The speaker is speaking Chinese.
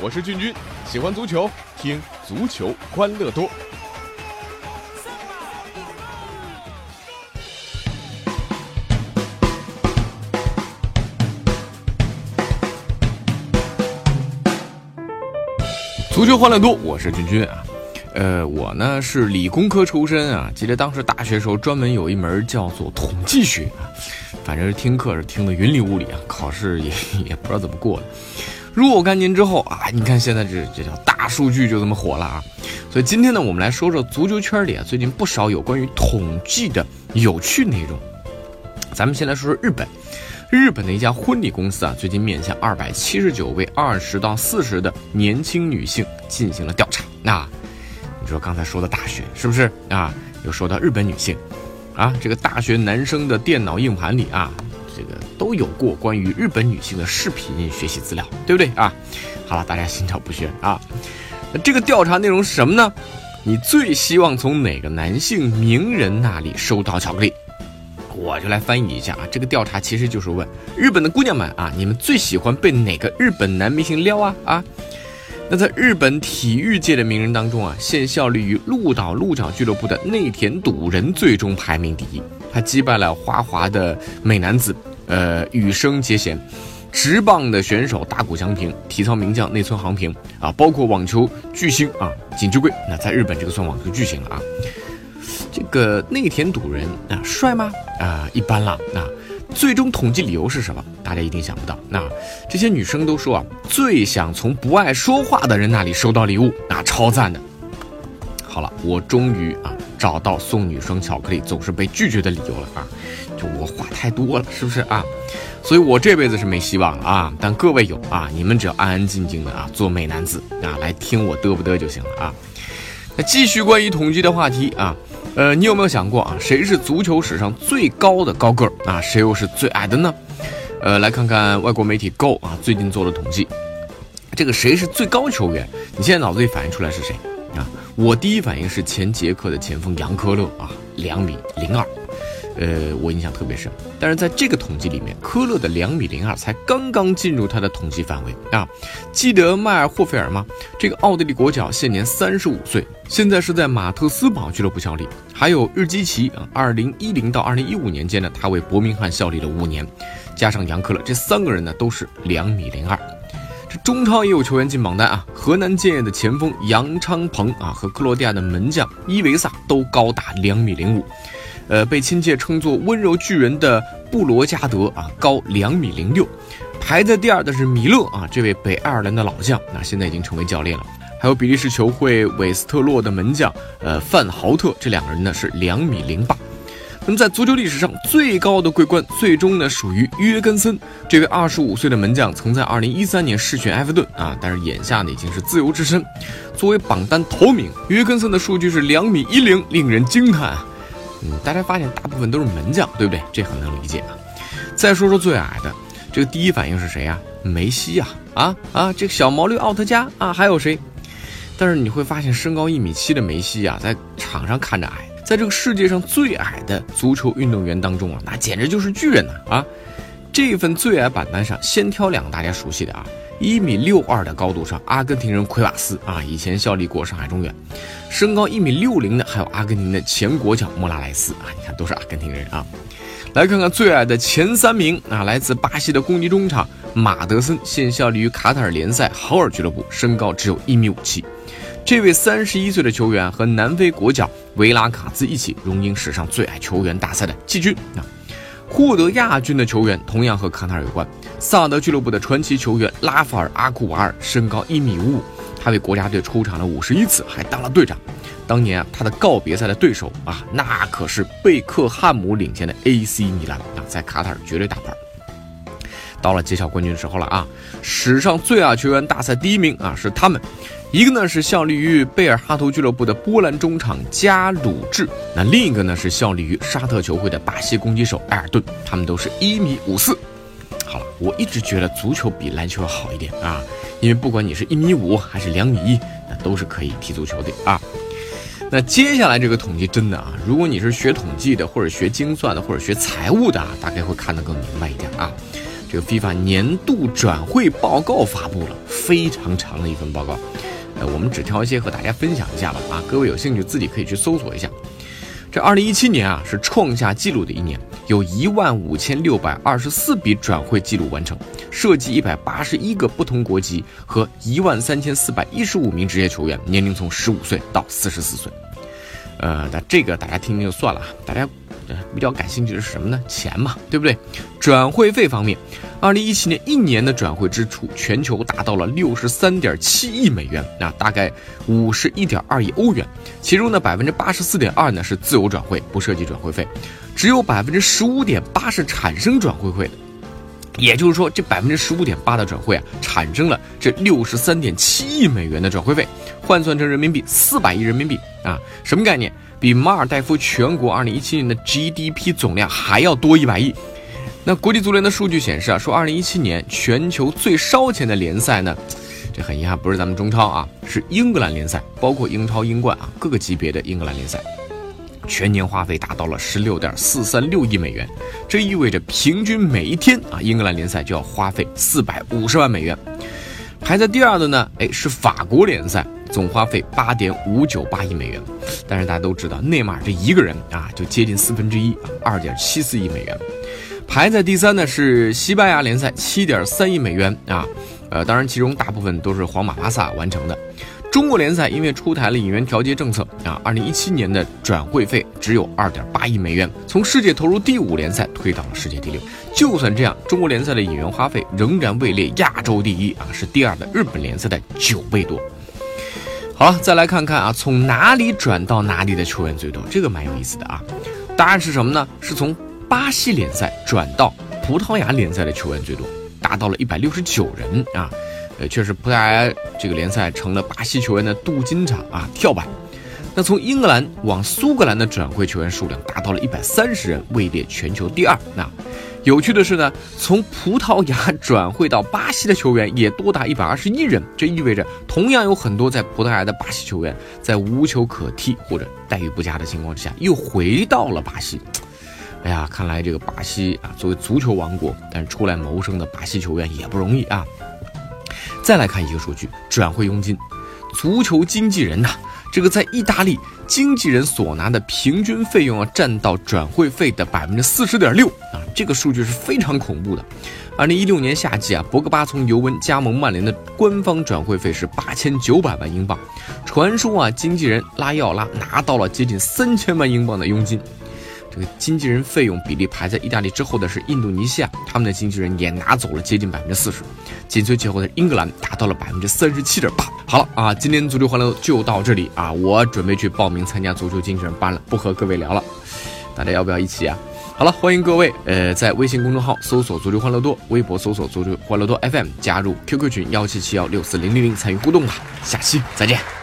我是俊君，喜欢足球，听足球欢乐多。足球欢乐多，我是君君啊。呃，我呢是理工科出身啊，记得当时大学时候专门有一门叫做统计学啊，反正是听课是听得云里雾里啊，考试也也不知道怎么过的。若干年之后啊，你看现在这这叫大数据就这么火了啊。所以今天呢，我们来说说足球圈里啊最近不少有关于统计的有趣内容。咱们先来说说日本，日本的一家婚礼公司啊，最近面向二百七十九位二十到四十的年轻女性进行了调查。那你说刚才说的大学是不是啊？又说到日本女性，啊，这个大学男生的电脑硬盘里啊，这个都有过关于日本女性的视频学习资料，对不对啊？好了，大家心照不宣啊。那这个调查内容是什么呢？你最希望从哪个男性名人那里收到巧克力？我就来翻译一下啊，这个调查其实就是问日本的姑娘们啊，你们最喜欢被哪个日本男明星撩啊啊？那在日本体育界的名人当中啊，现效力于鹿岛鹿角俱乐部的内田笃人最终排名第一。他击败了花滑的美男子，呃，羽生结弦，直棒的选手大谷翔平，体操名将内村航平啊，包括网球巨星啊锦织圭。那在日本这个算网球巨星了啊。这个内田笃人啊，帅吗？啊，一般啦啊最终统计理由是什么？大家一定想不到。那这些女生都说啊，最想从不爱说话的人那里收到礼物，那超赞的。好了，我终于啊找到送女生巧克力总是被拒绝的理由了啊，就我话太多了，是不是啊？所以我这辈子是没希望了啊。但各位有啊，你们只要安安静静的啊做美男子啊来听我嘚不嘚就行了啊。那继续关于统计的话题啊。呃，你有没有想过啊，谁是足球史上最高的高个儿啊？谁又是最矮的呢？呃，来看看外国媒体 Go 啊最近做的统计，这个谁是最高球员？你现在脑子里反应出来是谁啊？我第一反应是前捷克的前锋杨科勒啊，两米零二。呃，我印象特别深，但是在这个统计里面，科勒的两米零二才刚刚进入他的统计范围啊。记得迈尔霍菲尔吗？这个奥地利国脚现年三十五岁，现在是在马特斯堡俱乐部效力。还有日基奇，二零一零到二零一五年间呢，他为伯明翰效力了五年，加上杨科勒，这三个人呢都是两米零二。这中超也有球员进榜单啊，河南建业的前锋杨昌鹏啊，和克罗地亚的门将伊维萨都高达两米零五。呃，被亲切称作“温柔巨人”的布罗加德啊，高两米零六，排在第二的是米勒啊，这位北爱尔兰的老将，那现在已经成为教练了。还有比利时球会韦斯特洛的门将，呃，范豪特，这两个人呢是两米零八。那么在足球历史上最高的桂冠，最终呢属于约根森这位二十五岁的门将，曾在二零一三年试选埃弗顿啊，但是眼下呢已经是自由之身。作为榜单头名，约根森的数据是两米一零，令人惊叹啊。嗯，大家发现大部分都是门将，对不对？这很能理解啊。再说说最矮的，这个第一反应是谁呀？梅西呀！啊啊，这个小毛驴奥特加啊，还有谁？但是你会发现，身高一米七的梅西啊，在场上看着矮，在这个世界上最矮的足球运动员当中啊，那简直就是巨人呐！啊，这份最矮榜单上，先挑两个大家熟悉的啊。一米六二的高度上，阿根廷人奎瓦斯啊，以前效力过上海中远；身高一米六零的还有阿根廷的前国脚莫拉莱斯啊，你看都是阿根廷人啊。来看看最矮的前三名啊，来自巴西的攻击中场马德森，现效力于卡塔尔联赛豪尔俱乐部，身高只有一米五七。这位三十一岁的球员和南非国脚维拉卡兹一起荣膺史上最矮球员大赛的季军啊。获得亚军的球员同样和卡塔尔有关。萨德俱乐部的传奇球员拉法尔·阿库瓦尔，身高一米五五，他为国家队出场了五十一次，还当了队长。当年啊，他的告别赛的对手啊，那可是贝克汉姆领衔的 AC 米兰啊，在卡塔尔绝对大牌。到了揭晓冠军的时候了啊！史上最矮球员大赛第一名啊，是他们。一个呢是效力于贝尔哈图俱乐部的波兰中场加鲁治，那另一个呢是效力于沙特球会的巴西攻击手埃尔顿，他们都是一米五四。好了，我一直觉得足球比篮球要好一点啊，因为不管你是一米五还是两米一，那都是可以踢足球的啊。那接下来这个统计真的啊，如果你是学统计的，或者学精算的，或者学财务的啊，大概会看得更明白一点啊。这个 FIFA 年度转会报告发布了，非常长的一份报告。呃，我们只挑一些和大家分享一下吧。啊，各位有兴趣自己可以去搜索一下。这二零一七年啊，是创下纪录的一年，有一万五千六百二十四笔转会记录完成，涉及一百八十一个不同国籍和一万三千四百一十五名职业球员，年龄从十五岁到四十四岁。呃，那这个大家听听就算了，大家。比较感兴趣的是什么呢？钱嘛，对不对？转会费方面，二零一七年一年的转会支出全球达到了六十三点七亿美元，那大概五十一点二亿欧元。其中呢，百分之八十四点二呢是自由转会，不涉及转会费，只有百分之十五点八是产生转会费的。也就是说，这百分之十五点八的转会啊，产生了这六十三点七亿美元的转会费，换算成人民币四百亿人民币啊，什么概念？比马尔代夫全国二零一七年的 GDP 总量还要多一百亿。那国际足联的数据显示啊，说二零一七年全球最烧钱的联赛呢，这很遗憾不是咱们中超啊，是英格兰联赛，包括英超、英冠啊各个级别的英格兰联赛，全年花费达到了十六点四三六亿美元，这意味着平均每一天啊，英格兰联赛就要花费四百五十万美元。排在第二的呢，哎，是法国联赛。总花费八点五九八亿美元，但是大家都知道，内马尔这一个人啊，就接近四分之一啊，二点七四亿美元。排在第三的是西班牙联赛，七点三亿美元啊，呃，当然其中大部分都是皇马、巴萨完成的。中国联赛因为出台了引援调节政策啊，二零一七年的转会费只有二点八亿美元，从世界投入第五联赛推到了世界第六。就算这样，中国联赛的引援花费仍然位列亚洲第一啊，是第二的日本联赛的九倍多。好了，再来看看啊，从哪里转到哪里的球员最多？这个蛮有意思的啊。答案是什么呢？是从巴西联赛转到葡萄牙联赛的球员最多，达到了一百六十九人啊。呃，确实，葡萄牙这个联赛成了巴西球员的镀金厂啊，跳板。那从英格兰往苏格兰的转会球员数量达到了一百三十人，位列全球第二。那。有趣的是呢，从葡萄牙 转会到巴西的球员也多达一百二十一人，这意味着同样有很多在葡萄牙的巴西球员在无球可踢或者待遇不佳的情况之下又回到了巴西。哎呀，看来这个巴西啊，作为足球王国，但出来谋生的巴西球员也不容易啊。再来看一个数据，转会佣金，足球经纪人呐。这个在意大利，经纪人所拿的平均费用要占到转会费的百分之四十点六啊，这个数据是非常恐怖的。二零一六年夏季啊，博格巴从尤文加盟曼联的官方转会费是八千九百万英镑，传说啊，经纪人拉伊奥拉拿到了接近三千万英镑的佣金。这个经纪人费用比例排在意大利之后的是印度尼西亚，他们的经纪人也拿走了接近百分之四十，紧随其后的英格兰达到了百分之三十七点八。好了啊，今天足球欢乐就到这里啊，我准备去报名参加足球经纪人班了，不和各位聊了，大家要不要一起啊？好了，欢迎各位呃在微信公众号搜索足球欢乐多，微博搜索足球欢乐多 FM，加入 QQ 群幺七七幺六四零零零参与互动吧，下期再见。